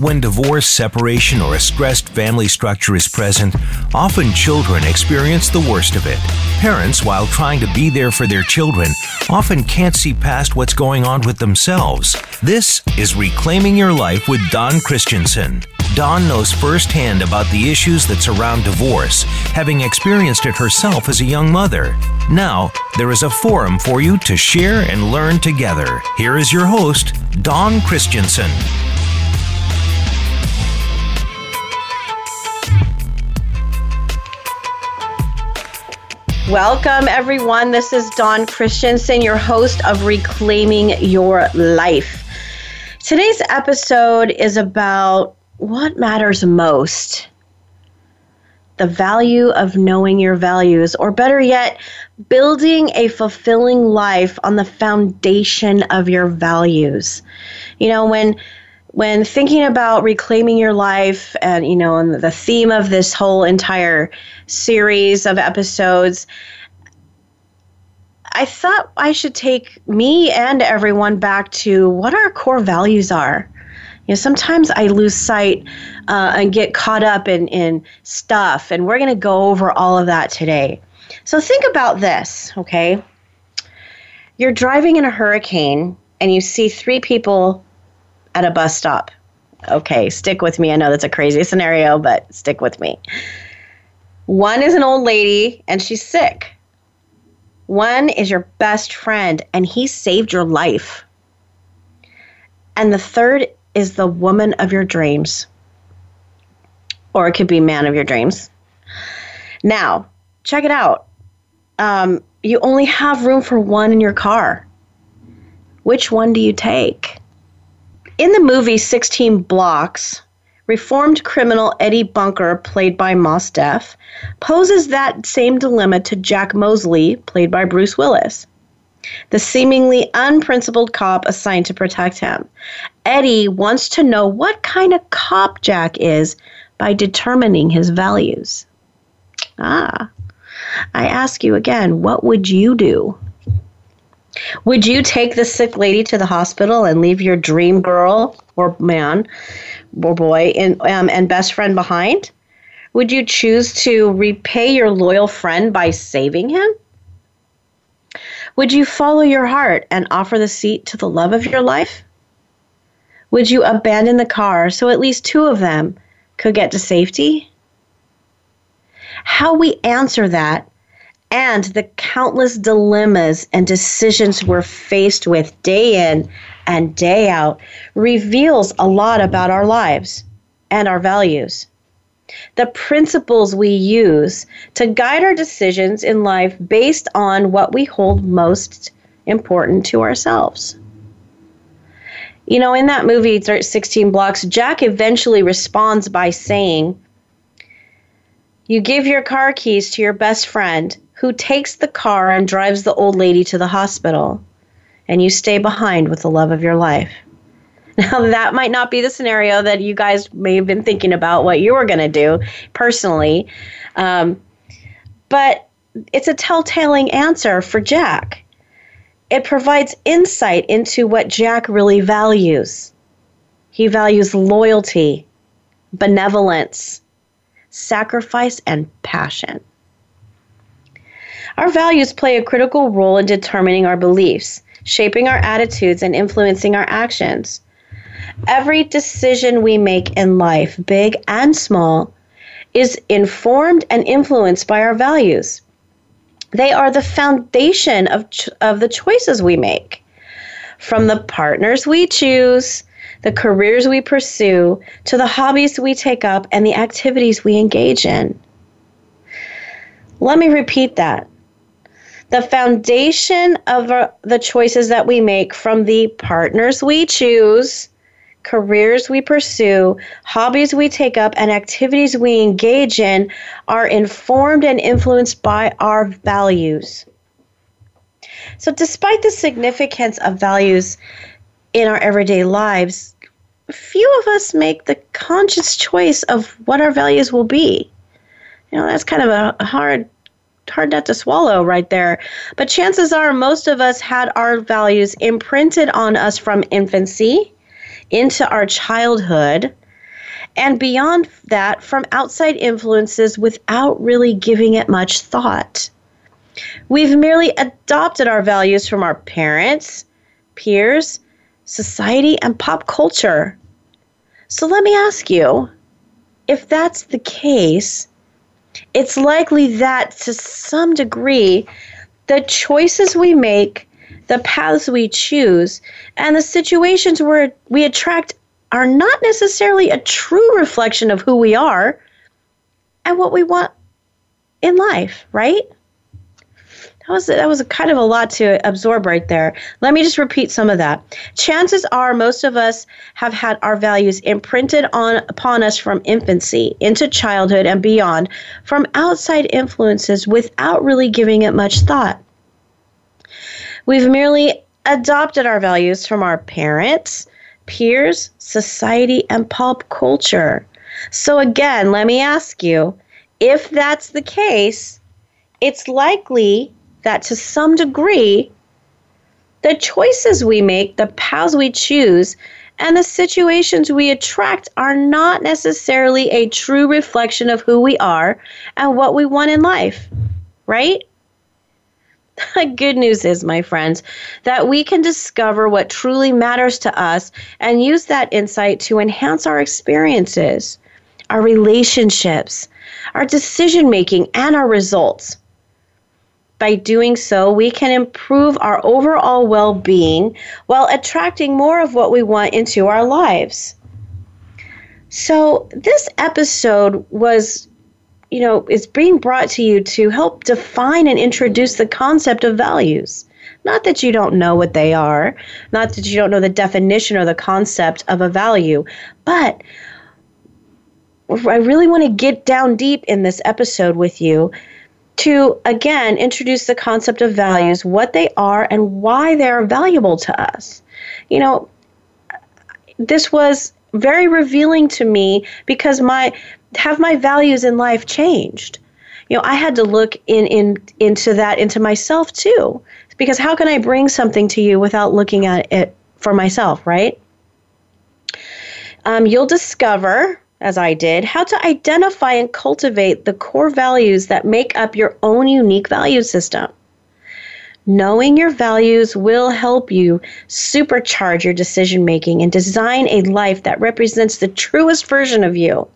When divorce, separation, or a stressed family structure is present, often children experience the worst of it. Parents, while trying to be there for their children, often can't see past what's going on with themselves. This is Reclaiming Your Life with Dawn Christensen. Dawn knows firsthand about the issues that surround divorce, having experienced it herself as a young mother. Now, there is a forum for you to share and learn together. Here is your host, Dawn Christensen. Welcome, everyone. This is Dawn Christensen, your host of Reclaiming Your Life. Today's episode is about what matters most the value of knowing your values, or better yet, building a fulfilling life on the foundation of your values. You know, when when thinking about reclaiming your life and you know and the theme of this whole entire series of episodes i thought i should take me and everyone back to what our core values are. You know sometimes i lose sight uh, and get caught up in, in stuff and we're going to go over all of that today. So think about this okay? You're driving in a hurricane and you see three people at a bus stop. Okay, stick with me. I know that's a crazy scenario, but stick with me. One is an old lady and she's sick. One is your best friend and he saved your life. And the third is the woman of your dreams. Or it could be man of your dreams. Now, check it out. Um, you only have room for one in your car. Which one do you take? In the movie 16 Blocks, reformed criminal Eddie Bunker, played by Mos Def, poses that same dilemma to Jack Mosley, played by Bruce Willis, the seemingly unprincipled cop assigned to protect him. Eddie wants to know what kind of cop Jack is by determining his values. Ah, I ask you again, what would you do? Would you take the sick lady to the hospital and leave your dream girl or man or boy and, um, and best friend behind? Would you choose to repay your loyal friend by saving him? Would you follow your heart and offer the seat to the love of your life? Would you abandon the car so at least two of them could get to safety? How we answer that and the countless dilemmas and decisions we're faced with day in and day out reveals a lot about our lives and our values. The principles we use to guide our decisions in life based on what we hold most important to ourselves. You know, in that movie, 16 Blocks, Jack eventually responds by saying, You give your car keys to your best friend who takes the car and drives the old lady to the hospital, and you stay behind with the love of your life. Now, that might not be the scenario that you guys may have been thinking about what you were going to do personally, um, but it's a telltale answer for Jack. It provides insight into what Jack really values. He values loyalty, benevolence, sacrifice, and passion. Our values play a critical role in determining our beliefs, shaping our attitudes, and influencing our actions. Every decision we make in life, big and small, is informed and influenced by our values. They are the foundation of, of the choices we make. From the partners we choose, the careers we pursue, to the hobbies we take up and the activities we engage in. Let me repeat that the foundation of our, the choices that we make from the partners we choose, careers we pursue, hobbies we take up, and activities we engage in are informed and influenced by our values. So, despite the significance of values in our everyday lives, few of us make the conscious choice of what our values will be. You know, that's kind of a hard hard nut to swallow right there. But chances are most of us had our values imprinted on us from infancy into our childhood and beyond that from outside influences without really giving it much thought. We've merely adopted our values from our parents, peers, society, and pop culture. So let me ask you if that's the case, it's likely that to some degree, the choices we make, the paths we choose, and the situations where we attract are not necessarily a true reflection of who we are and what we want in life, right? That was that was kind of a lot to absorb right there. Let me just repeat some of that. Chances are most of us have had our values imprinted on upon us from infancy into childhood and beyond from outside influences without really giving it much thought. We've merely adopted our values from our parents, peers, society, and pop culture. So, again, let me ask you if that's the case, it's likely that to some degree, the choices we make, the paths we choose, and the situations we attract are not necessarily a true reflection of who we are and what we want in life, right? The good news is, my friends, that we can discover what truly matters to us and use that insight to enhance our experiences, our relationships, our decision making, and our results. By doing so, we can improve our overall well being while attracting more of what we want into our lives. So, this episode was you know, is being brought to you to help define and introduce the concept of values. Not that you don't know what they are, not that you don't know the definition or the concept of a value, but I really want to get down deep in this episode with you to again introduce the concept of values, what they are, and why they are valuable to us. You know, this was very revealing to me because my have my values in life changed? You know, I had to look in, in into that into myself too. Because how can I bring something to you without looking at it for myself, right? Um, you'll discover, as I did, how to identify and cultivate the core values that make up your own unique value system. Knowing your values will help you supercharge your decision making and design a life that represents the truest version of you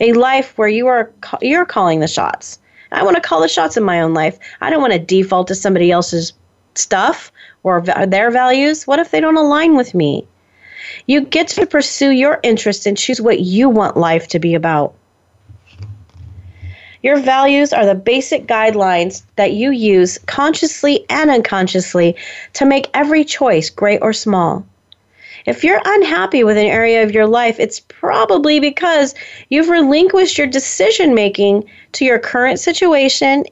a life where you are you're calling the shots. I want to call the shots in my own life. I don't want to default to somebody else's stuff or their values. What if they don't align with me? You get to pursue your interests and choose what you want life to be about. Your values are the basic guidelines that you use consciously and unconsciously to make every choice, great or small. If you're unhappy with an area of your life, it's probably because you've relinquished your decision making to your current situation,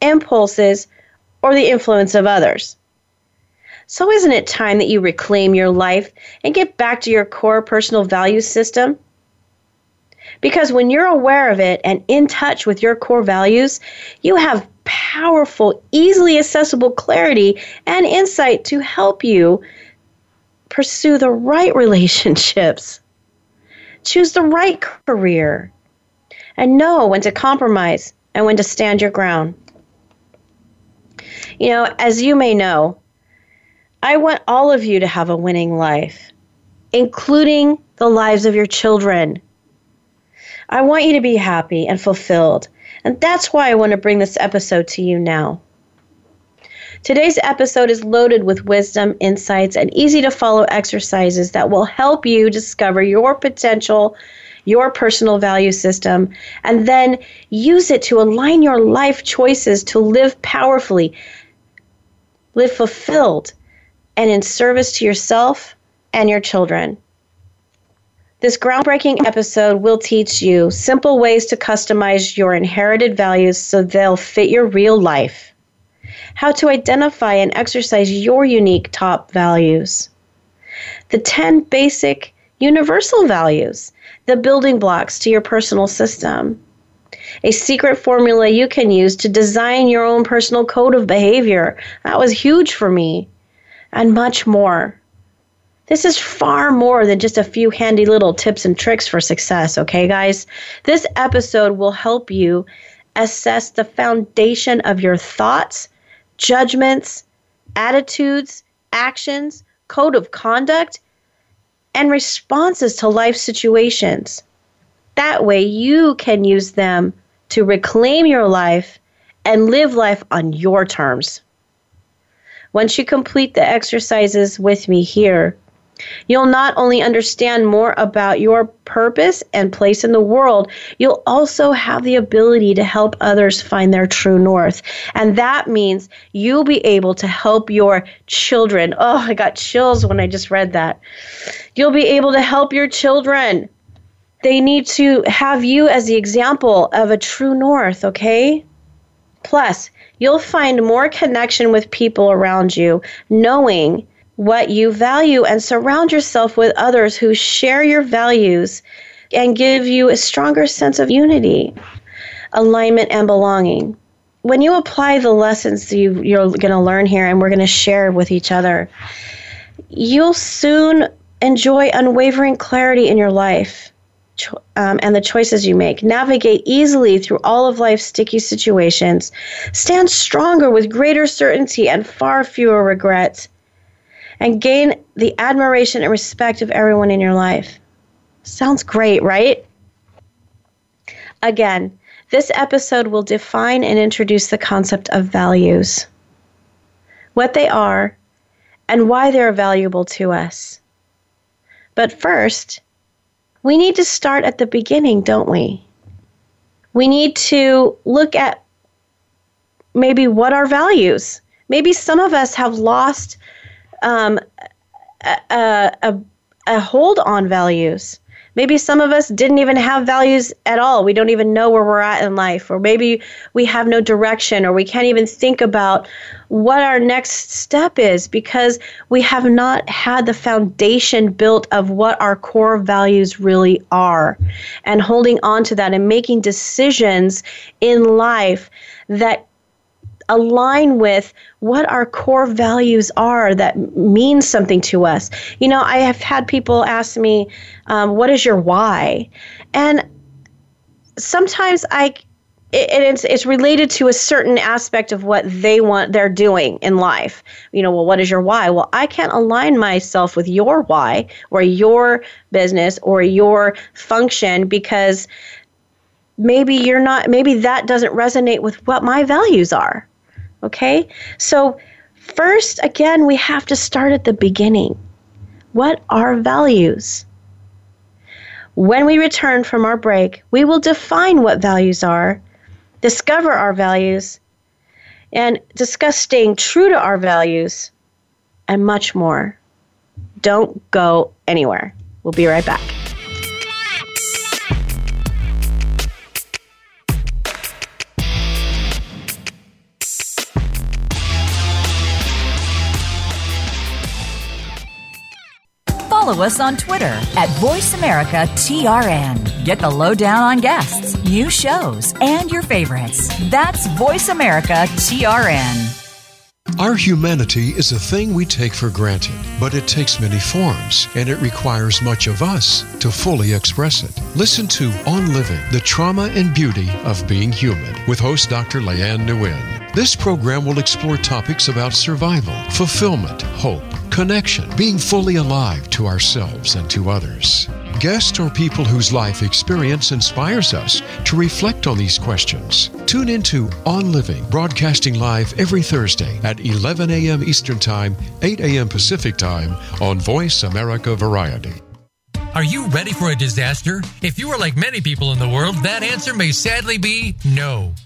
impulses, or the influence of others. So, isn't it time that you reclaim your life and get back to your core personal value system? Because when you're aware of it and in touch with your core values, you have powerful, easily accessible clarity and insight to help you pursue the right relationships, choose the right career, and know when to compromise and when to stand your ground. You know, as you may know, I want all of you to have a winning life, including the lives of your children. I want you to be happy and fulfilled. And that's why I want to bring this episode to you now. Today's episode is loaded with wisdom, insights, and easy to follow exercises that will help you discover your potential, your personal value system, and then use it to align your life choices to live powerfully, live fulfilled, and in service to yourself and your children. This groundbreaking episode will teach you simple ways to customize your inherited values so they'll fit your real life how to identify and exercise your unique top values. The 10 basic universal values, the building blocks to your personal system. A secret formula you can use to design your own personal code of behavior. That was huge for me. And much more. This is far more than just a few handy little tips and tricks for success, okay, guys? This episode will help you assess the foundation of your thoughts, judgments, attitudes, actions, code of conduct, and responses to life situations. That way, you can use them to reclaim your life and live life on your terms. Once you complete the exercises with me here, You'll not only understand more about your purpose and place in the world, you'll also have the ability to help others find their true north. And that means you'll be able to help your children. Oh, I got chills when I just read that. You'll be able to help your children. They need to have you as the example of a true north, okay? Plus, you'll find more connection with people around you, knowing what you value and surround yourself with others who share your values and give you a stronger sense of unity, alignment, and belonging. When you apply the lessons you, you're going to learn here and we're going to share with each other, you'll soon enjoy unwavering clarity in your life um, and the choices you make. Navigate easily through all of life's sticky situations. Stand stronger with greater certainty and far fewer regrets and gain the admiration and respect of everyone in your life. Sounds great, right? Again, this episode will define and introduce the concept of values, what they are, and why they're valuable to us. But first, we need to start at the beginning, don't we? We need to look at maybe what our values. Maybe some of us have lost um, a, a, a hold on values. Maybe some of us didn't even have values at all. We don't even know where we're at in life, or maybe we have no direction, or we can't even think about what our next step is because we have not had the foundation built of what our core values really are. And holding on to that and making decisions in life that align with what our core values are that mean something to us. You know, I have had people ask me, um, "What is your why?" And sometimes I it, it's it's related to a certain aspect of what they want they're doing in life. You know, well, what is your why? Well, I can't align myself with your why or your business or your function because maybe you're not maybe that doesn't resonate with what my values are. Okay? So, first, again, we have to start at the beginning. What are values? When we return from our break, we will define what values are, discover our values, and discuss staying true to our values, and much more. Don't go anywhere. We'll be right back. Follow us on Twitter at VoiceAmericaTRN. Get the lowdown on guests, new shows, and your favorites. That's VoiceAmericaTRN. Our humanity is a thing we take for granted, but it takes many forms, and it requires much of us to fully express it. Listen to On Living, the trauma and beauty of being human, with host Dr. Leanne Nguyen. This program will explore topics about survival, fulfillment, hope, connection, being fully alive to ourselves and to others. Guests are people whose life experience inspires us to reflect on these questions. Tune into On Living, broadcasting live every Thursday at 11 a.m. Eastern Time, 8 a.m. Pacific Time on Voice America Variety. Are you ready for a disaster? If you are like many people in the world, that answer may sadly be no.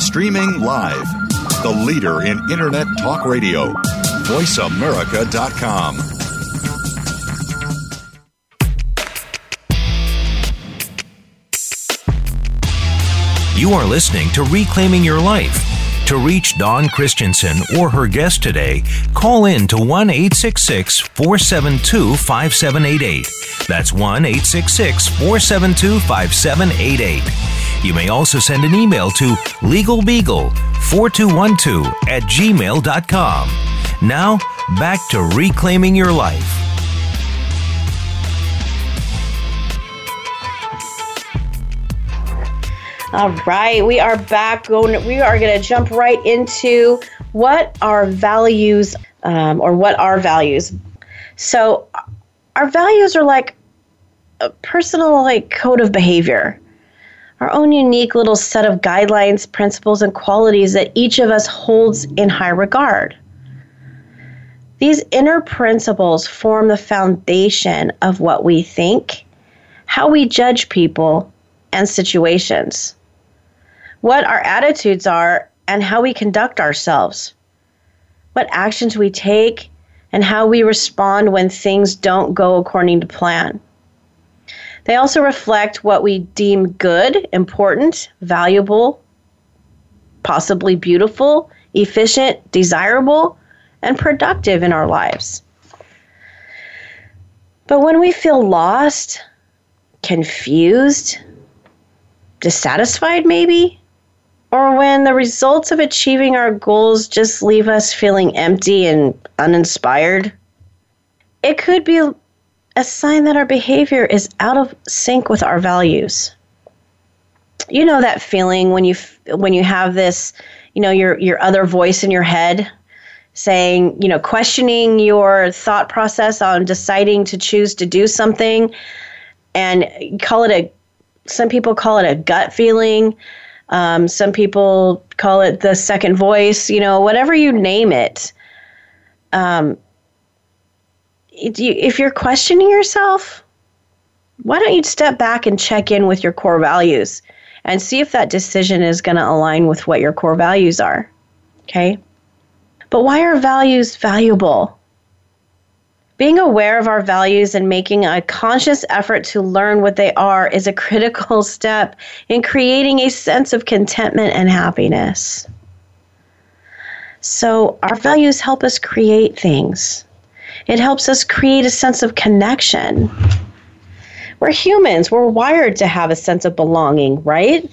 Streaming live, the leader in Internet Talk Radio, VoiceAmerica.com. You are listening to Reclaiming Your Life. To reach Dawn Christensen or her guest today, call in to 1 866 472 5788. That's 1 866 472 5788. You may also send an email to legalbeagle4212 at gmail.com. Now, back to Reclaiming Your Life. All right, we are back. Going, we are going to jump right into what our values, um, or what our values. So, our values are like a personal like code of behavior, our own unique little set of guidelines, principles, and qualities that each of us holds in high regard. These inner principles form the foundation of what we think, how we judge people and situations what our attitudes are, and how we conduct ourselves, what actions we take, and how we respond when things don't go according to plan. They also reflect what we deem good, important, valuable, possibly beautiful, efficient, desirable, and productive in our lives. But when we feel lost, confused, dissatisfied, maybe, or when the results of achieving our goals just leave us feeling empty and uninspired, it could be a sign that our behavior is out of sync with our values. You know that feeling when you when you have this, you know, your your other voice in your head saying, you know, questioning your thought process on deciding to choose to do something and call it a some people call it a gut feeling um, some people call it the second voice, you know, whatever you name it. Um, if you're questioning yourself, why don't you step back and check in with your core values and see if that decision is going to align with what your core values are? Okay. But why are values valuable? Being aware of our values and making a conscious effort to learn what they are is a critical step in creating a sense of contentment and happiness. So, our values help us create things. It helps us create a sense of connection. We're humans, we're wired to have a sense of belonging, right?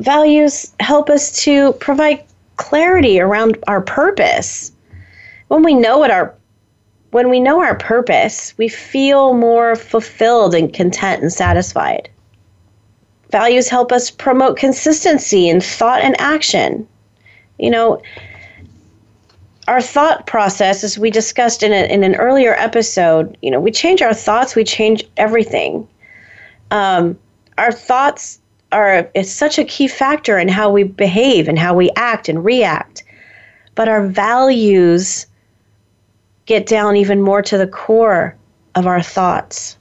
Values help us to provide clarity around our purpose. When we know what our when we know our purpose, we feel more fulfilled and content and satisfied. Values help us promote consistency in thought and action. You know, our thought process, as we discussed in, a, in an earlier episode, you know, we change our thoughts, we change everything. Um, our thoughts are is such a key factor in how we behave and how we act and react. But our values get down even more to the core of our thoughts.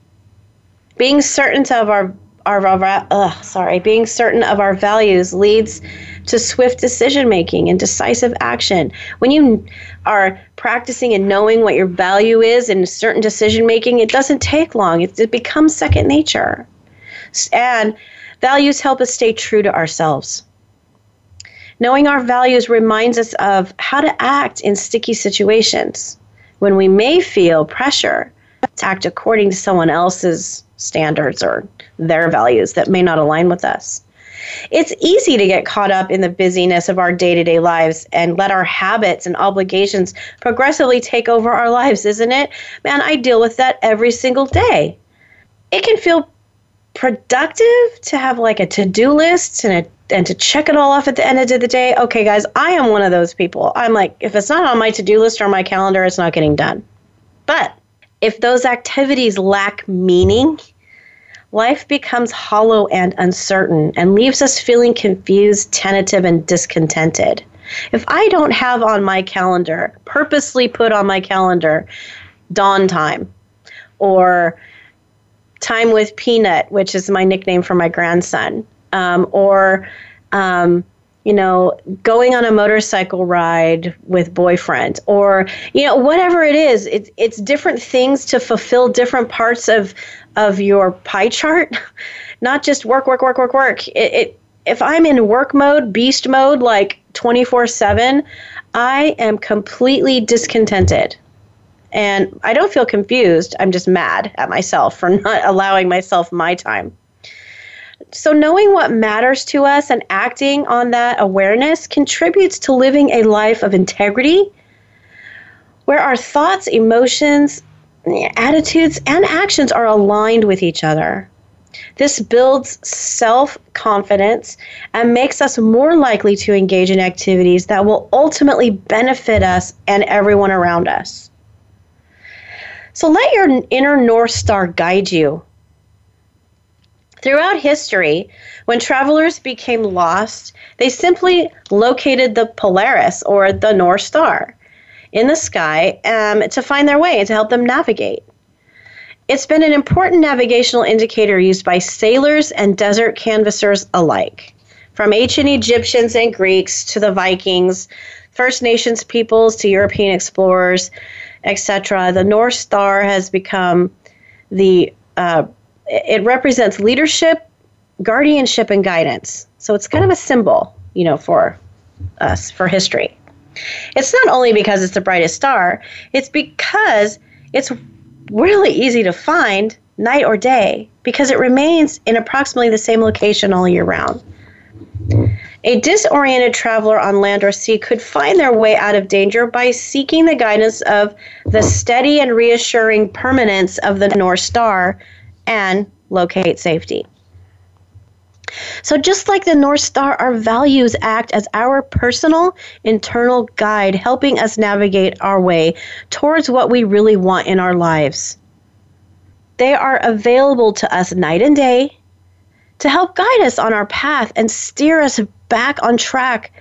Being certain of our our, sorry, being certain of our values leads to swift decision making and decisive action. When you are practicing and knowing what your value is in certain decision making, it doesn't take long. It, it becomes second nature. And values help us stay true to ourselves. Knowing our values reminds us of how to act in sticky situations when we may feel pressure to act according to someone else's standards or their values that may not align with us. It's easy to get caught up in the busyness of our day to day lives and let our habits and obligations progressively take over our lives, isn't it? Man, I deal with that every single day. It can feel productive to have like a to-do list and a and to check it all off at the end of the day. Okay, guys, I am one of those people. I'm like, if it's not on my to-do list or my calendar, it's not getting done. But if those activities lack meaning, life becomes hollow and uncertain and leaves us feeling confused, tentative, and discontented. If I don't have on my calendar, purposely put on my calendar, dawn time or time with Peanut, which is my nickname for my grandson, um, or um, you know, going on a motorcycle ride with boyfriend, or you know, whatever it is. It's it's different things to fulfill different parts of of your pie chart, not just work, work, work, work, work. It, it if I'm in work mode, beast mode, like 24 7, I am completely discontented. And I don't feel confused. I'm just mad at myself for not allowing myself my time. So, knowing what matters to us and acting on that awareness contributes to living a life of integrity where our thoughts, emotions, attitudes, and actions are aligned with each other. This builds self confidence and makes us more likely to engage in activities that will ultimately benefit us and everyone around us. So let your inner North Star guide you. Throughout history, when travelers became lost, they simply located the Polaris or the North Star in the sky um, to find their way and to help them navigate. It's been an important navigational indicator used by sailors and desert canvassers alike. From ancient Egyptians and Greeks to the Vikings, First Nations peoples to European explorers, etc., the North Star has become the uh, it represents leadership, guardianship, and guidance. So it's kind of a symbol, you know, for us for history. It's not only because it's the brightest star; it's because it's really easy to find night or day because it remains in approximately the same location all year round. A disoriented traveler on land or sea could find their way out of danger by seeking the guidance of the steady and reassuring permanence of the North Star and locate safety. So, just like the North Star, our values act as our personal internal guide, helping us navigate our way towards what we really want in our lives. They are available to us night and day to help guide us on our path and steer us back on track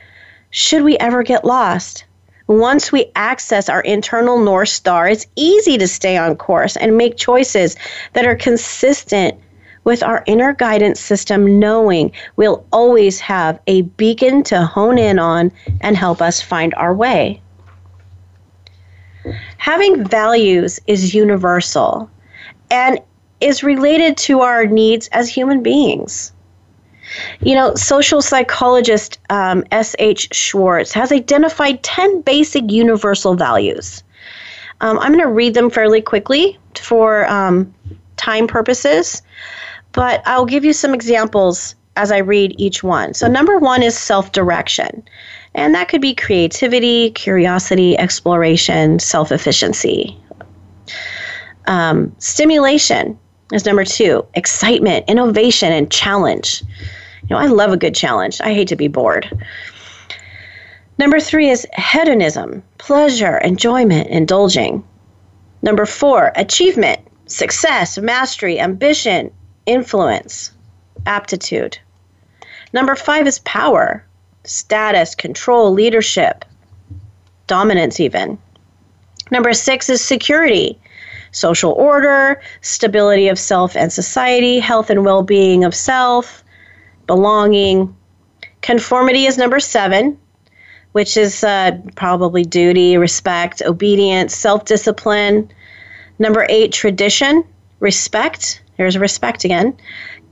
should we ever get lost. Once we access our internal North Star, it's easy to stay on course and make choices that are consistent with our inner guidance system, knowing we'll always have a beacon to hone in on and help us find our way. Having values is universal and is related to our needs as human beings. You know, social psychologist um, S.H. Schwartz has identified 10 basic universal values. Um, I'm going to read them fairly quickly for um, time purposes but I'll give you some examples as I read each one. So, number one is self direction, and that could be creativity, curiosity, exploration, self efficiency. Um, stimulation is number two, excitement, innovation, and challenge. You know, I love a good challenge. I hate to be bored. Number three is hedonism, pleasure, enjoyment, indulging. Number four, achievement, success, mastery, ambition, influence, aptitude. Number five is power, status, control, leadership, dominance, even. Number six is security, social order, stability of self and society, health and well being of self, belonging. Conformity is number seven, which is uh, probably duty, respect, obedience, self discipline. Number eight, tradition, respect, there's respect again,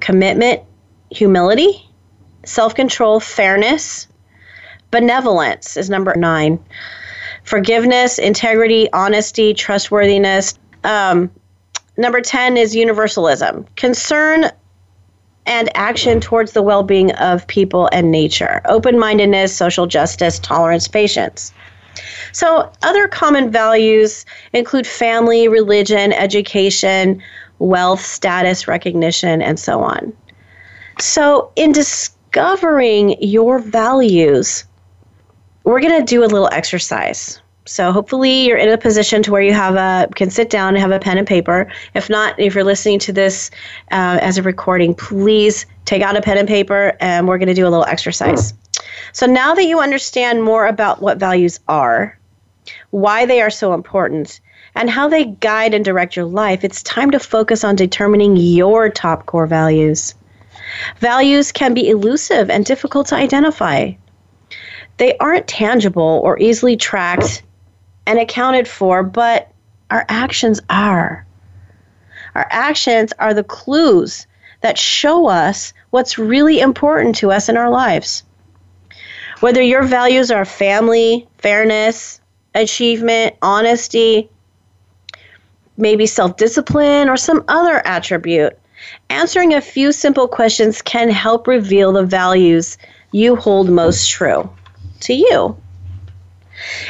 commitment, humility, self control, fairness, benevolence is number nine, forgiveness, integrity, honesty, trustworthiness. Um, number 10 is universalism, concern and action towards the well being of people and nature, open mindedness, social justice, tolerance, patience. So, other common values include family, religion, education, wealth, status, recognition, and so on. So, in discovering your values, we're going to do a little exercise. So hopefully you're in a position to where you have a can sit down and have a pen and paper. If not, if you're listening to this uh, as a recording, please take out a pen and paper, and we're going to do a little exercise. So now that you understand more about what values are, why they are so important, and how they guide and direct your life, it's time to focus on determining your top core values. Values can be elusive and difficult to identify. They aren't tangible or easily tracked and accounted for, but our actions are. Our actions are the clues that show us what's really important to us in our lives. Whether your values are family, fairness, achievement, honesty, maybe self discipline, or some other attribute, answering a few simple questions can help reveal the values you hold most true to you.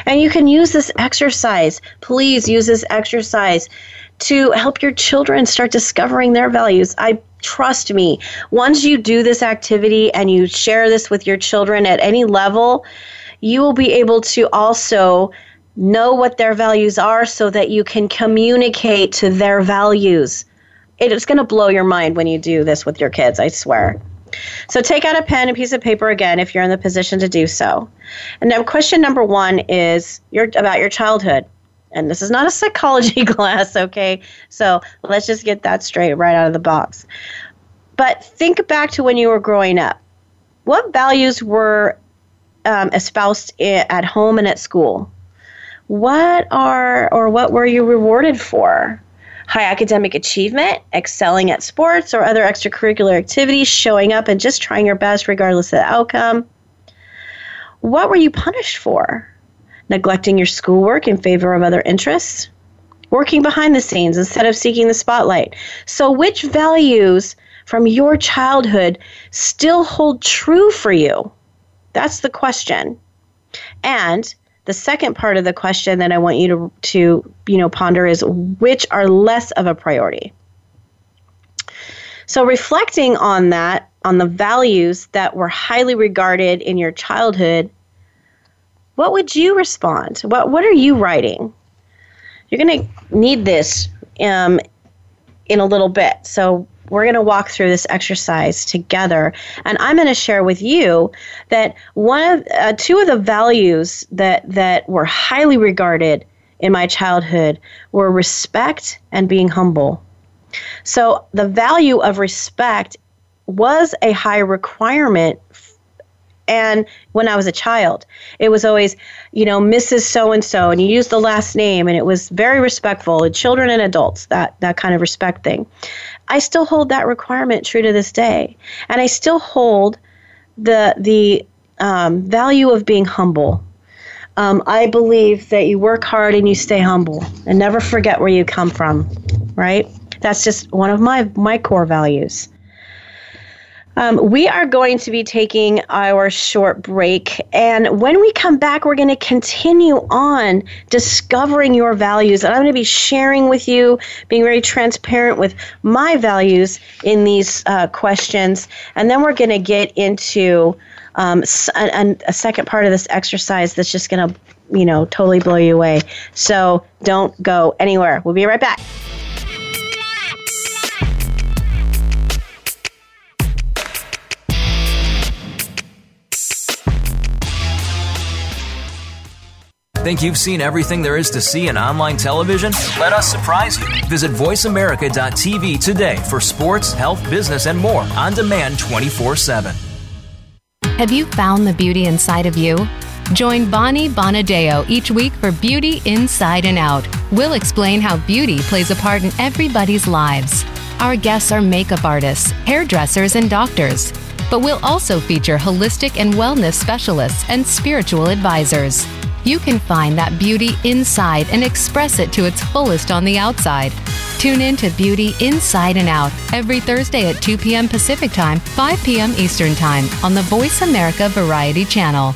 And you can use this exercise. Please use this exercise to help your children start discovering their values. I trust me. Once you do this activity and you share this with your children at any level, you will be able to also know what their values are so that you can communicate to their values. It is going to blow your mind when you do this with your kids, I swear. So take out a pen and piece of paper again if you're in the position to do so. And now question number one is your about your childhood. And this is not a psychology class, okay? So let's just get that straight right out of the box. But think back to when you were growing up. What values were um, espoused at home and at school? What are or what were you rewarded for? High academic achievement, excelling at sports or other extracurricular activities, showing up and just trying your best regardless of the outcome. What were you punished for? Neglecting your schoolwork in favor of other interests? Working behind the scenes instead of seeking the spotlight. So, which values from your childhood still hold true for you? That's the question. And the second part of the question that I want you to, to you know, ponder is which are less of a priority. So, reflecting on that, on the values that were highly regarded in your childhood, what would you respond? What, what are you writing? You're going to need this um, in a little bit. So, we're going to walk through this exercise together. And i'm going to share with you that one of uh, two of the values that that were highly regarded in my childhood were respect and being humble. So the value of respect was a high requirement and when I was a child, it was always, you know, Mrs. So and so, and you use the last name, and it was very respectful. Children and adults, that that kind of respect thing. I still hold that requirement true to this day, and I still hold the the um, value of being humble. Um, I believe that you work hard and you stay humble, and never forget where you come from. Right? That's just one of my my core values. Um, we are going to be taking our short break. And when we come back, we're going to continue on discovering your values. And I'm going to be sharing with you, being very transparent with my values in these uh, questions. And then we're going to get into um, a, a second part of this exercise that's just going to, you know, totally blow you away. So don't go anywhere. We'll be right back. Think you've seen everything there is to see in online television? Let us surprise you. Visit VoiceAmerica.tv today for sports, health, business, and more on demand 24 7. Have you found the beauty inside of you? Join Bonnie Bonadeo each week for Beauty Inside and Out. We'll explain how beauty plays a part in everybody's lives. Our guests are makeup artists, hairdressers, and doctors. But we'll also feature holistic and wellness specialists and spiritual advisors you can find that beauty inside and express it to its fullest on the outside. Tune in to Beauty Inside and Out every Thursday at 2 p.m. Pacific Time, 5 p.m. Eastern Time on the Voice America Variety Channel.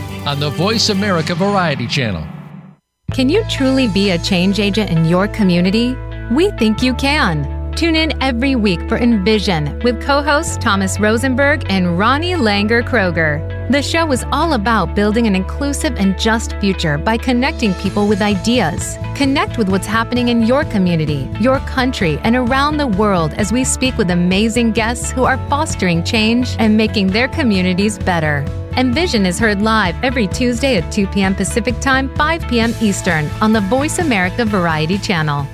on the Voice America Variety Channel. Can you truly be a change agent in your community? We think you can. Tune in every week for Envision with co hosts Thomas Rosenberg and Ronnie Langer Kroger. The show is all about building an inclusive and just future by connecting people with ideas. Connect with what's happening in your community, your country, and around the world as we speak with amazing guests who are fostering change and making their communities better. Envision is heard live every Tuesday at 2 p.m. Pacific Time, 5 p.m. Eastern on the Voice America Variety Channel.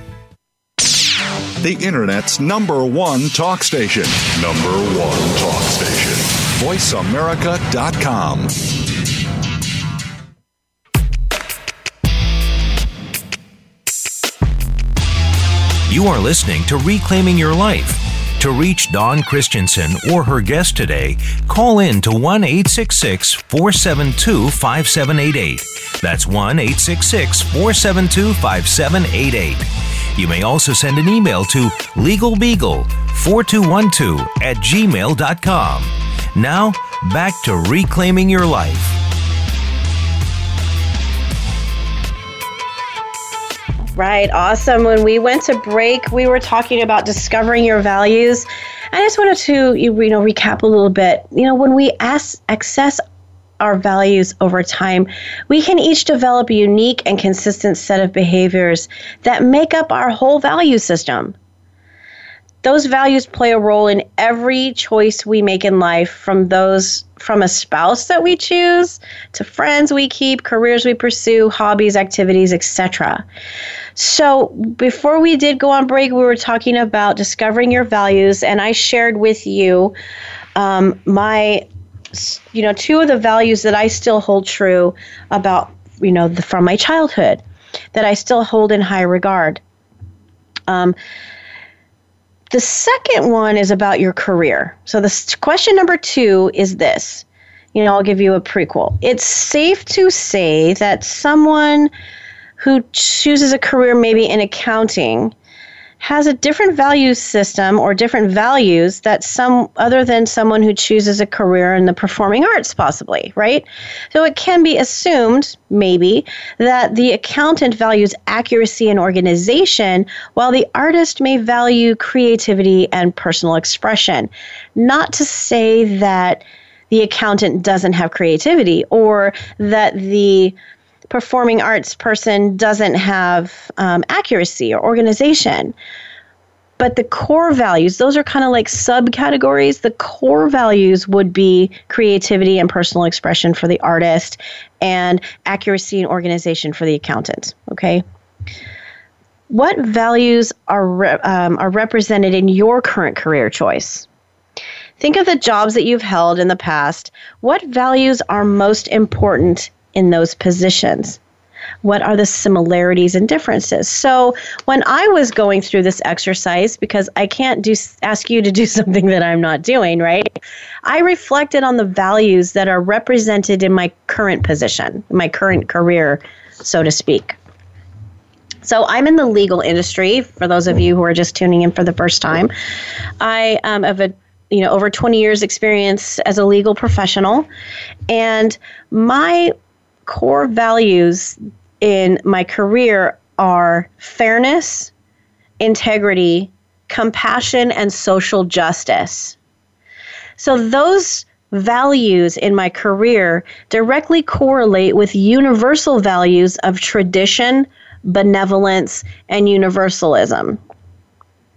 The Internet's number one talk station. Number one talk station. VoiceAmerica.com. You are listening to Reclaiming Your Life. To reach Dawn Christensen or her guest today, call in to 1 866 472 5788. That's 1 866 472 5788. You may also send an email to legalbeagle4212 at gmail.com. Now, back to reclaiming your life. Right, awesome. When we went to break, we were talking about discovering your values. I just wanted to, you know, recap a little bit. You know, when we ask, access our values over time, we can each develop a unique and consistent set of behaviors that make up our whole value system. Those values play a role in every choice we make in life, from those from a spouse that we choose to friends we keep, careers we pursue, hobbies, activities, etc. So, before we did go on break, we were talking about discovering your values, and I shared with you um, my you know, two of the values that I still hold true about, you know, the, from my childhood that I still hold in high regard. Um, the second one is about your career. So, the question number two is this. You know, I'll give you a prequel. It's safe to say that someone who chooses a career maybe in accounting has a different value system or different values that some other than someone who chooses a career in the performing arts possibly right? So it can be assumed maybe that the accountant values accuracy and organization while the artist may value creativity and personal expression. Not to say that the accountant doesn't have creativity or that the performing arts person doesn't have um, accuracy or organization. But the core values, those are kind of like subcategories. The core values would be creativity and personal expression for the artist, and accuracy and organization for the accountant. Okay. What values are, re- um, are represented in your current career choice? Think of the jobs that you've held in the past. What values are most important in those positions? What are the similarities and differences? So, when I was going through this exercise, because I can't do ask you to do something that I'm not doing, right? I reflected on the values that are represented in my current position, my current career, so to speak. So I'm in the legal industry. For those of you who are just tuning in for the first time, I um, have a you know over 20 years experience as a legal professional, and my core values in my career are fairness, integrity, compassion, and social justice. So, those values in my career directly correlate with universal values of tradition, benevolence, and universalism.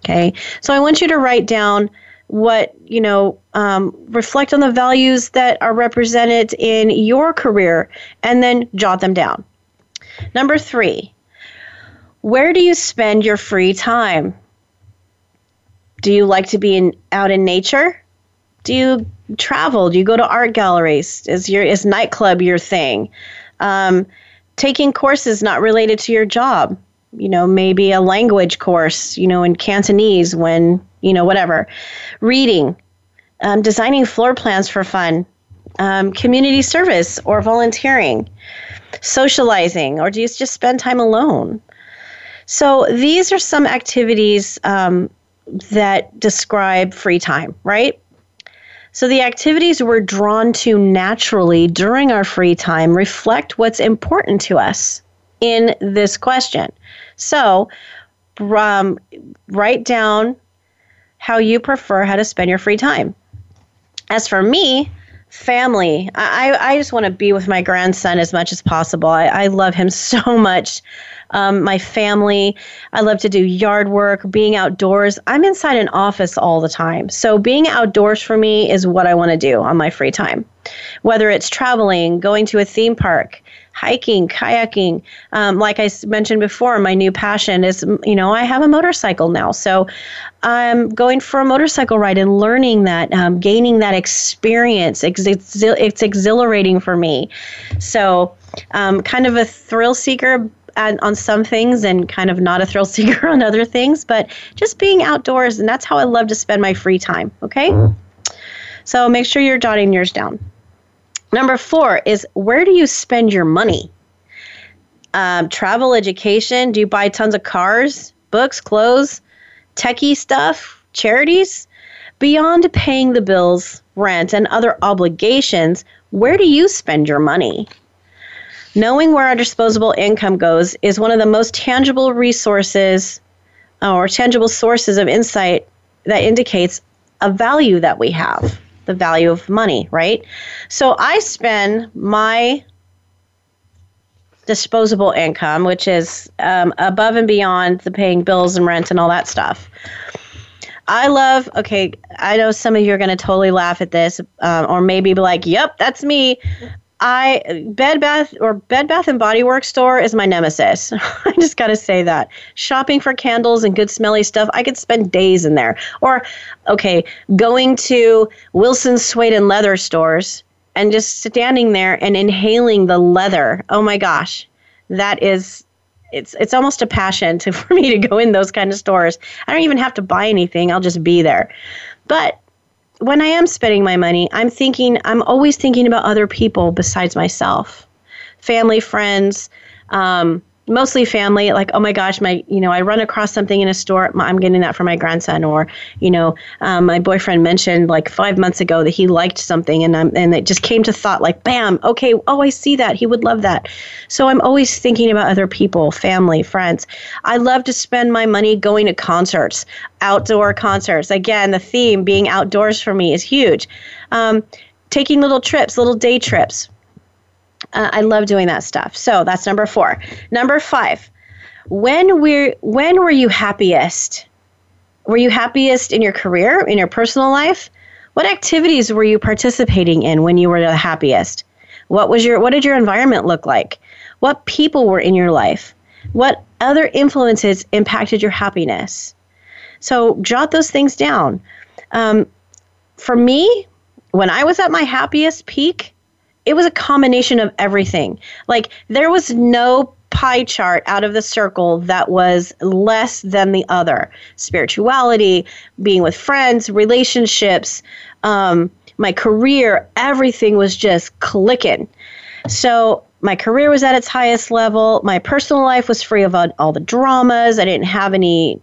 Okay, so I want you to write down what you know um, reflect on the values that are represented in your career and then jot them down. Number three where do you spend your free time? Do you like to be in, out in nature? Do you travel? Do you go to art galleries? Is your is nightclub your thing? Um, taking courses not related to your job. You know, maybe a language course, you know, in Cantonese when, you know, whatever. Reading, um, designing floor plans for fun, um, community service or volunteering, socializing, or do you just spend time alone? So these are some activities um, that describe free time, right? So the activities we're drawn to naturally during our free time reflect what's important to us in this question. So um, write down how you prefer how to spend your free time. As for me, family, I, I just want to be with my grandson as much as possible. I, I love him so much um, my family. I love to do yard work, being outdoors. I'm inside an office all the time. So being outdoors for me is what I want to do on my free time. Whether it's traveling, going to a theme park, hiking, kayaking. Um, like I mentioned before, my new passion is, you know, I have a motorcycle now. So I'm going for a motorcycle ride and learning that, um, gaining that experience. It's, it's, it's exhilarating for me. So, um, kind of a thrill seeker, on some things and kind of not a thrill seeker on other things, but just being outdoors. And that's how I love to spend my free time. Okay. Mm-hmm. So make sure you're jotting yours down. Number four is where do you spend your money? Um, travel, education. Do you buy tons of cars, books, clothes, techie stuff, charities? Beyond paying the bills, rent, and other obligations, where do you spend your money? Knowing where our disposable income goes is one of the most tangible resources uh, or tangible sources of insight that indicates a value that we have, the value of money, right? So I spend my disposable income, which is um, above and beyond the paying bills and rent and all that stuff. I love, okay, I know some of you are going to totally laugh at this um, or maybe be like, yep, that's me. I Bed Bath or Bed Bath and Body Works store is my nemesis. I just got to say that. Shopping for candles and good smelly stuff, I could spend days in there. Or okay, going to Wilson Suede and Leather stores and just standing there and inhaling the leather. Oh my gosh. That is it's it's almost a passion to for me to go in those kind of stores. I don't even have to buy anything. I'll just be there. But when I am spending my money, I'm thinking, I'm always thinking about other people besides myself, family, friends, um, mostly family like oh my gosh my you know i run across something in a store i'm getting that for my grandson or you know um, my boyfriend mentioned like five months ago that he liked something and I'm, and it just came to thought like bam okay oh i see that he would love that. So i'm always thinking about other people family friends. I love to spend my money going to concerts outdoor concerts. Again the theme being outdoors for me is huge. Um, taking little trips little day trips uh, I love doing that stuff. So that's number four. Number five, when we're when were you happiest? Were you happiest in your career, in your personal life? What activities were you participating in when you were the happiest? What was your what did your environment look like? What people were in your life? What other influences impacted your happiness? So jot those things down. Um, for me, when I was at my happiest peak, it was a combination of everything. Like there was no pie chart out of the circle that was less than the other. Spirituality, being with friends, relationships, um, my career, everything was just clicking. So my career was at its highest level. My personal life was free of all the dramas. I didn't have any.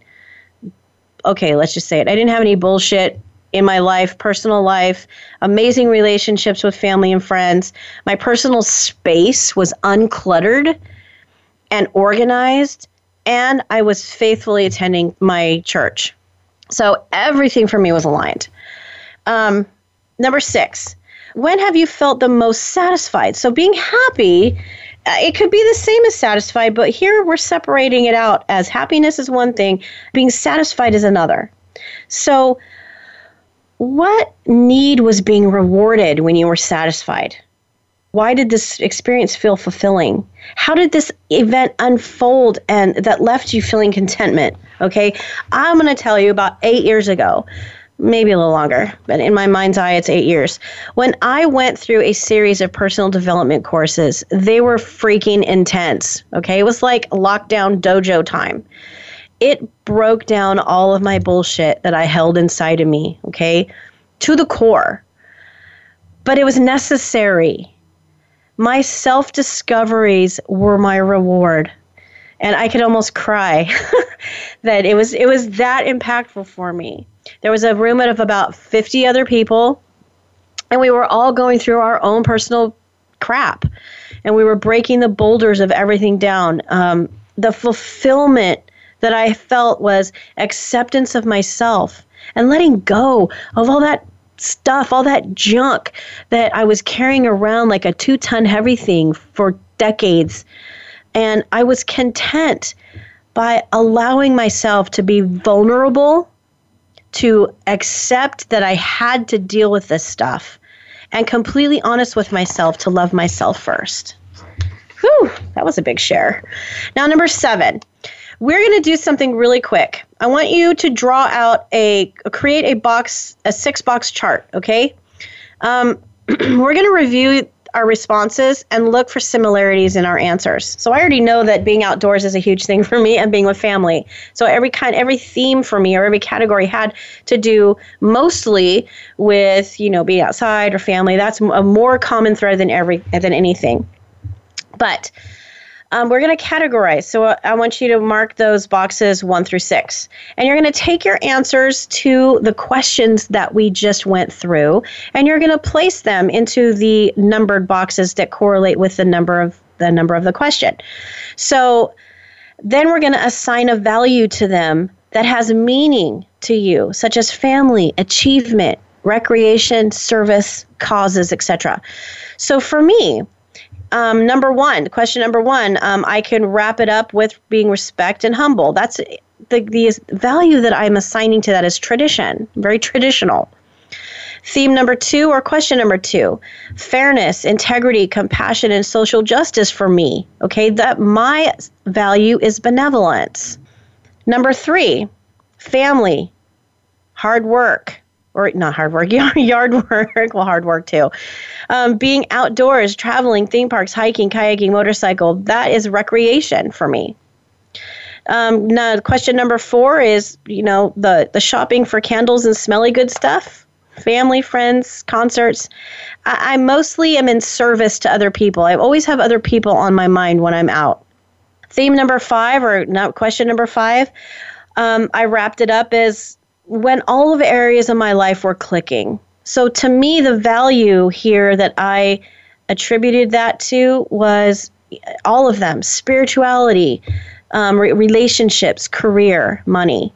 Okay, let's just say it. I didn't have any bullshit in my life, personal life, amazing relationships with family and friends. My personal space was uncluttered and organized, and I was faithfully attending my church. So everything for me was aligned. Um, number six, when have you felt the most satisfied? So being happy, uh, it could be the same as satisfied, but here we're separating it out as happiness is one thing, being satisfied is another. So what need was being rewarded when you were satisfied? Why did this experience feel fulfilling? How did this event unfold and that left you feeling contentment? Okay, I'm going to tell you about eight years ago. maybe a little longer, but in my mind's eye, it's eight years. When I went through a series of personal development courses, they were freaking intense. Okay. It was like lockdown dojo time. It broke down all of my bullshit that I held inside of me. Okay. To the core. But it was necessary. My self discoveries were my reward and I could almost cry that it was it was that impactful for me. There was a room of about 50 other people and we were all going through our own personal crap and we were breaking the boulders of everything down. Um, the fulfillment that I felt was acceptance of myself and letting go of all that stuff, all that junk that I was carrying around like a two ton heavy thing for decades. And I was content by allowing myself to be vulnerable, to accept that I had to deal with this stuff, and completely honest with myself to love myself first. Whew, that was a big share. Now, number seven, we're going to do something really quick. I want you to draw out a, create a box, a six box chart, okay? Um, we're going to review our responses and look for similarities in our answers. So I already know that being outdoors is a huge thing for me and being with family. So every kind every theme for me or every category had to do mostly with, you know, being outside or family. That's a more common thread than every than anything. But um, we're going to categorize. So uh, I want you to mark those boxes one through six. And you're going to take your answers to the questions that we just went through, and you're going to place them into the numbered boxes that correlate with the number of the number of the question. So then we're going to assign a value to them that has meaning to you, such as family, achievement, recreation, service, causes, etc. So for me, um, number one, question number one, um, I can wrap it up with being respect and humble. That's the, the value that I'm assigning to that is tradition, very traditional. Theme number two, or question number two, fairness, integrity, compassion, and social justice for me. Okay, that my value is benevolence. Number three, family, hard work, or not hard work, yard work, well, hard work too. Um, being outdoors, traveling, theme parks, hiking, kayaking, motorcycle, that is recreation for me. Um, now, question number four is, you know, the, the shopping for candles and smelly good stuff, family, friends, concerts. I, I mostly am in service to other people. I always have other people on my mind when I'm out. Theme number five, or not question number five, um, I wrapped it up as when all of areas of my life were clicking. So to me, the value here that I attributed that to was all of them spirituality, um, re- relationships, career, money.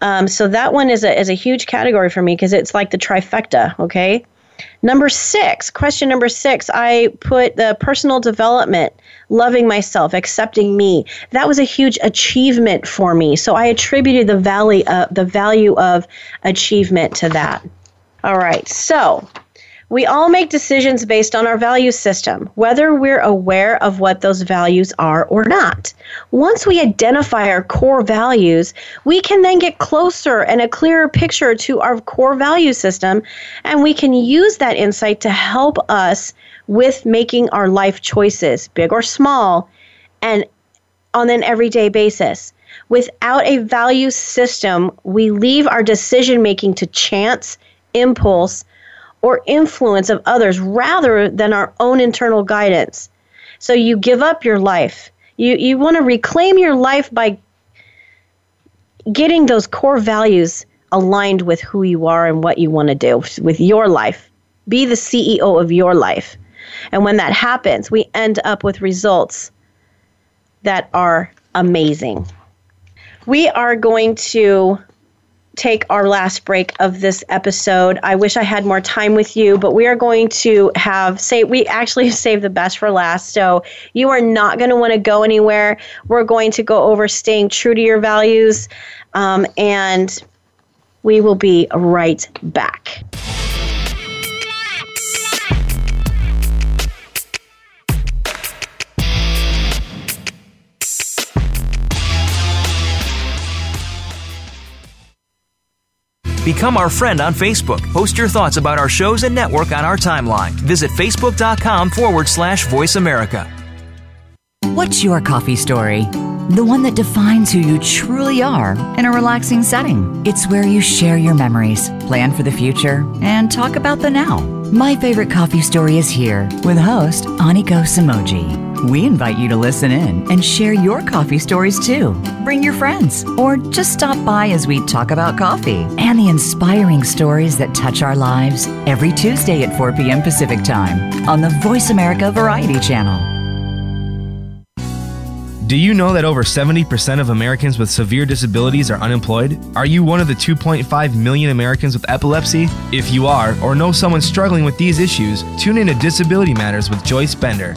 Um, so that one is a, is a huge category for me because it's like the trifecta, okay? Number six, question number six, I put the personal development, loving myself, accepting me. That was a huge achievement for me. So I attributed the value, uh, the value of achievement to that. All right, so we all make decisions based on our value system, whether we're aware of what those values are or not. Once we identify our core values, we can then get closer and a clearer picture to our core value system, and we can use that insight to help us with making our life choices, big or small, and on an everyday basis. Without a value system, we leave our decision making to chance, impulse, or influence of others rather than our own internal guidance. So you give up your life. You, you want to reclaim your life by getting those core values aligned with who you are and what you want to do with your life. Be the CEO of your life. And when that happens, we end up with results that are amazing. We are going to take our last break of this episode. I wish I had more time with you, but we are going to have say we actually saved the best for last. So you are not going to want to go anywhere. We're going to go over staying true to your values, um, and we will be right back. Become our friend on Facebook. Post your thoughts about our shows and network on our timeline. Visit facebook.com forward slash voice America. What's your coffee story? The one that defines who you truly are in a relaxing setting. It's where you share your memories, plan for the future, and talk about the now. My favorite coffee story is here with host Aniko Samoji. We invite you to listen in and share your coffee stories too. Bring your friends or just stop by as we talk about coffee and the inspiring stories that touch our lives every Tuesday at 4 p.m. Pacific Time on the Voice America Variety Channel. Do you know that over 70% of Americans with severe disabilities are unemployed? Are you one of the 2.5 million Americans with epilepsy? If you are, or know someone struggling with these issues, tune in to Disability Matters with Joyce Bender.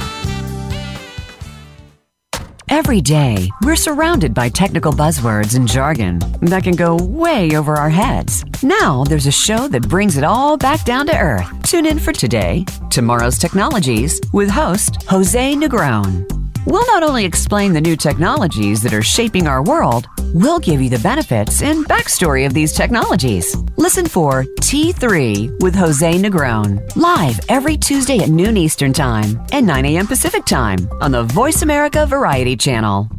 Every day, we're surrounded by technical buzzwords and jargon that can go way over our heads. Now, there's a show that brings it all back down to earth. Tune in for today, Tomorrow's Technologies, with host Jose Negron. We'll not only explain the new technologies that are shaping our world, we'll give you the benefits and backstory of these technologies. Listen for T3 with Jose Negron, live every Tuesday at noon Eastern Time and 9 a.m. Pacific Time on the Voice America Variety Channel.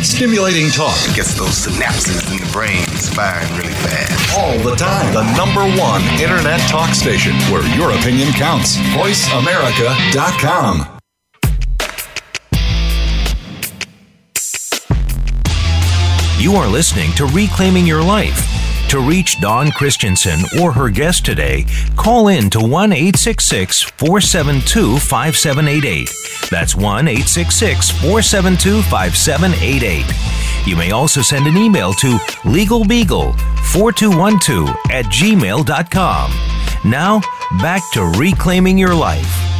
Stimulating talk gets those synapses in the brain firing really fast. All the time. The number one internet talk station where your opinion counts. VoiceAmerica.com. You are listening to Reclaiming Your Life. To reach Dawn Christensen or her guest today, call in to 1 866 472 5788. That's 1 866 472 5788. You may also send an email to legalbeagle4212 at gmail.com. Now, back to Reclaiming Your Life.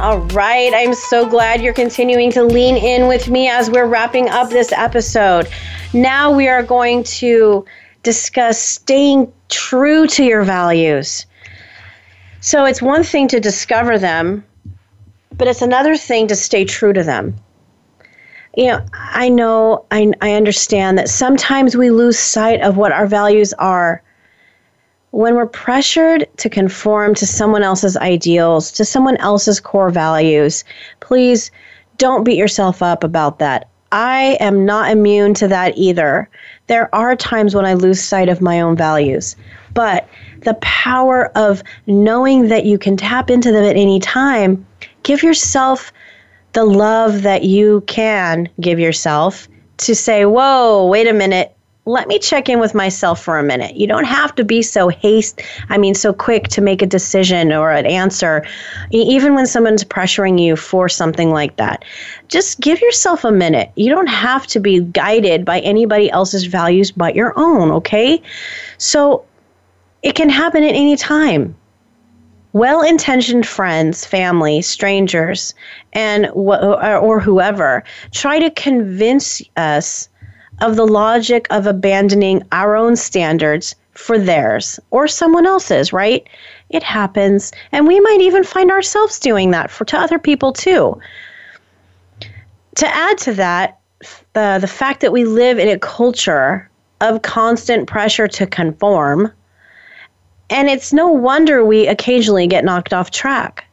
All right. I'm so glad you're continuing to lean in with me as we're wrapping up this episode. Now we are going to discuss staying true to your values. So it's one thing to discover them, but it's another thing to stay true to them. You know, I know, I, I understand that sometimes we lose sight of what our values are when we're pressured to conform to someone else's ideals, to someone else's core values, please don't beat yourself up about that. I am not immune to that either. There are times when I lose sight of my own values, but the power of knowing that you can tap into them at any time, give yourself the love that you can give yourself to say, Whoa, wait a minute let me check in with myself for a minute. You don't have to be so haste, I mean, so quick to make a decision or an answer, even when someone's pressuring you for something like that. Just give yourself a minute. You don't have to be guided by anybody else's values but your own, okay? So it can happen at any time. Well intentioned friends, family, strangers, and or whoever try to convince us of the logic of abandoning our own standards for theirs or someone else's, right? It happens. And we might even find ourselves doing that for to other people too. To add to that, the, the fact that we live in a culture of constant pressure to conform, and it's no wonder we occasionally get knocked off track.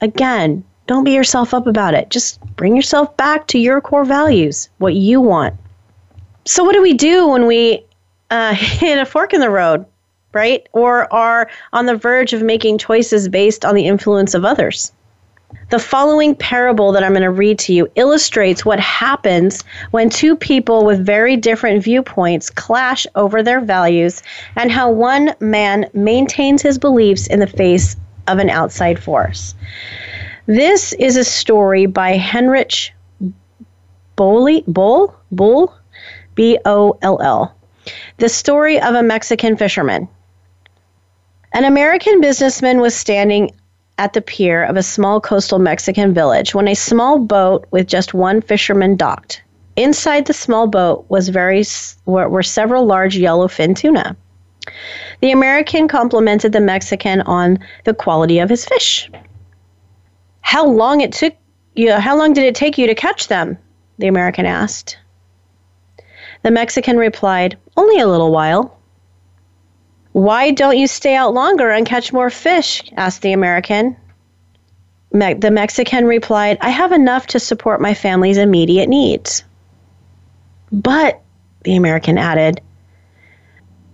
Again, don't beat yourself up about it. Just bring yourself back to your core values, what you want so what do we do when we uh, hit a fork in the road, right? Or are on the verge of making choices based on the influence of others? The following parable that I'm going to read to you illustrates what happens when two people with very different viewpoints clash over their values and how one man maintains his beliefs in the face of an outside force. This is a story by Heinrich Boll, Bull, Boll, B O L L. The story of a Mexican fisherman. An American businessman was standing at the pier of a small coastal Mexican village when a small boat with just one fisherman docked. Inside the small boat was very were, several large yellowfin tuna. The American complimented the Mexican on the quality of his fish. How long it took you how long did it take you to catch them? the American asked. The Mexican replied, Only a little while. Why don't you stay out longer and catch more fish? asked the American. Me- the Mexican replied, I have enough to support my family's immediate needs. But, the American added,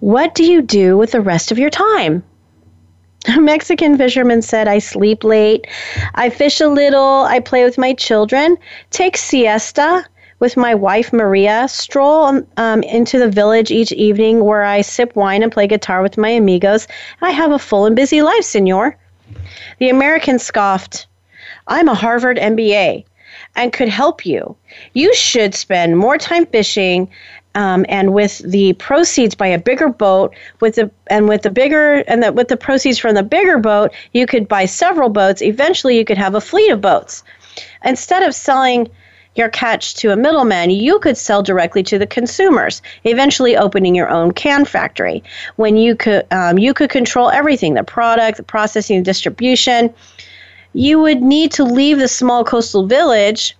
what do you do with the rest of your time? A Mexican fisherman said, I sleep late, I fish a little, I play with my children, take siesta with my wife Maria, stroll um, into the village each evening where I sip wine and play guitar with my amigos. I have a full and busy life, senor. The American scoffed, I'm a Harvard MBA and could help you. You should spend more time fishing um, and with the proceeds buy a bigger boat with the and with the bigger and the, with the proceeds from the bigger boat you could buy several boats eventually you could have a fleet of boats instead of selling your catch to a middleman, you could sell directly to the consumers, eventually opening your own can factory. When you could, um, you could control everything the product, the processing, the distribution you would need to leave the small coastal village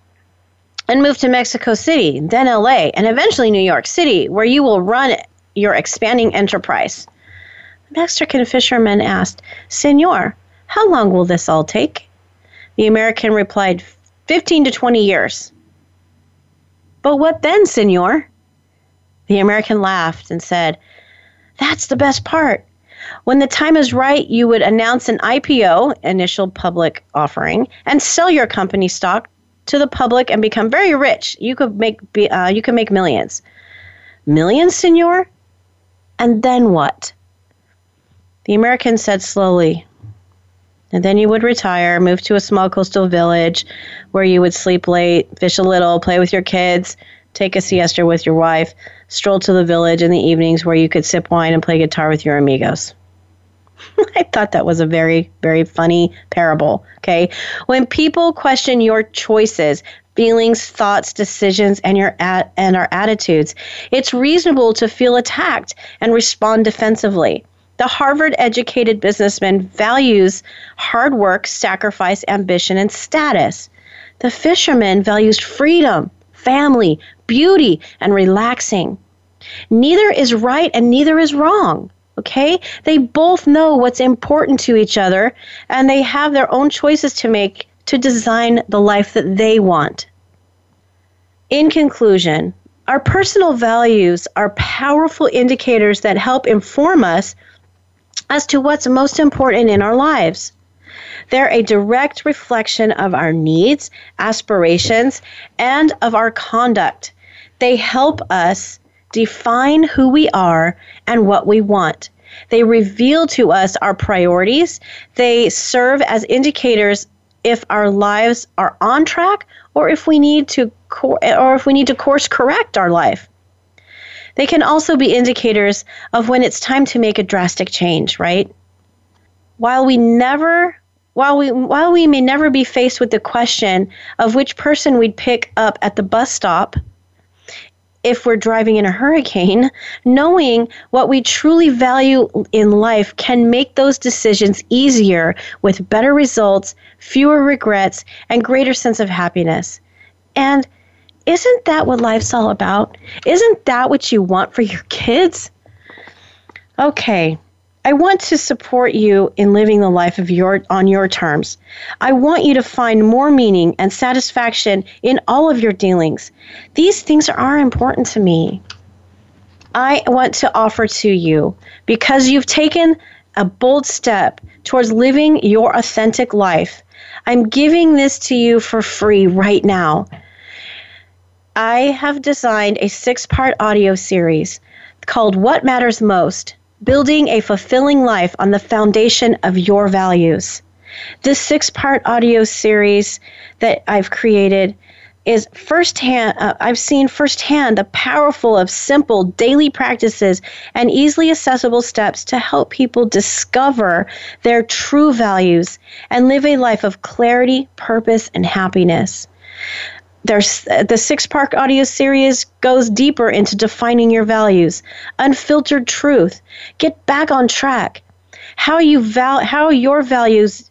and move to Mexico City, then LA, and eventually New York City, where you will run your expanding enterprise. The Mexican fisherman asked, Senor, how long will this all take? The American replied, 15 to 20 years. But what then, senor? The American laughed and said, That's the best part. When the time is right, you would announce an IPO, initial public offering, and sell your company stock to the public and become very rich. You could make uh, you could make millions. Millions, senor? And then what? The American said slowly. And then you would retire, move to a small coastal village where you would sleep late, fish a little, play with your kids, take a siesta with your wife, stroll to the village in the evenings where you could sip wine and play guitar with your amigos. I thought that was a very, very funny parable. Okay. When people question your choices, feelings, thoughts, decisions, and your at- and our attitudes, it's reasonable to feel attacked and respond defensively. The Harvard educated businessman values hard work, sacrifice, ambition, and status. The fisherman values freedom, family, beauty, and relaxing. Neither is right and neither is wrong. Okay? They both know what's important to each other and they have their own choices to make to design the life that they want. In conclusion, our personal values are powerful indicators that help inform us as to what's most important in our lives. They're a direct reflection of our needs, aspirations, and of our conduct. They help us define who we are and what we want. They reveal to us our priorities. They serve as indicators if our lives are on track or if we need to or if we need to course correct our life. They can also be indicators of when it's time to make a drastic change, right? While we never while we while we may never be faced with the question of which person we'd pick up at the bus stop if we're driving in a hurricane, knowing what we truly value in life can make those decisions easier with better results, fewer regrets, and greater sense of happiness. And isn't that what life's all about? Isn't that what you want for your kids? Okay, I want to support you in living the life of your on your terms. I want you to find more meaning and satisfaction in all of your dealings. These things are important to me. I want to offer to you because you've taken a bold step towards living your authentic life. I'm giving this to you for free right now. I have designed a six part audio series called What Matters Most building a fulfilling life on the foundation of your values. This six part audio series that I've created is firsthand uh, i've seen firsthand the powerful of simple daily practices and easily accessible steps to help people discover their true values and live a life of clarity purpose and happiness there's the six part audio series goes deeper into defining your values unfiltered truth get back on track how you val- how your values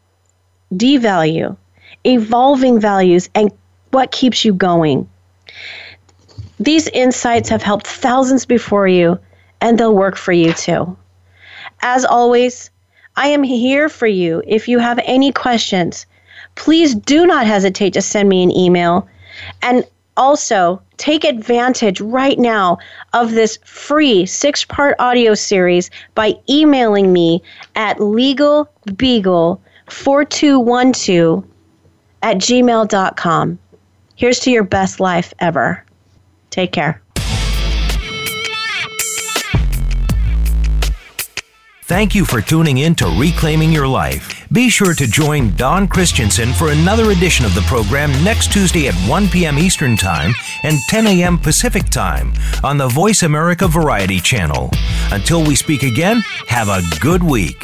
devalue evolving values and what keeps you going. These insights have helped thousands before you, and they'll work for you too. As always, I am here for you if you have any questions. Please do not hesitate to send me an email. And also, take advantage right now of this free six part audio series by emailing me at legalbeagle4212 at gmail.com. Here's to your best life ever. Take care. Thank you for tuning in to Reclaiming Your Life. Be sure to join Dawn Christensen for another edition of the program next Tuesday at 1 p.m. Eastern Time and 10 a.m. Pacific Time on the Voice America Variety Channel. Until we speak again, have a good week.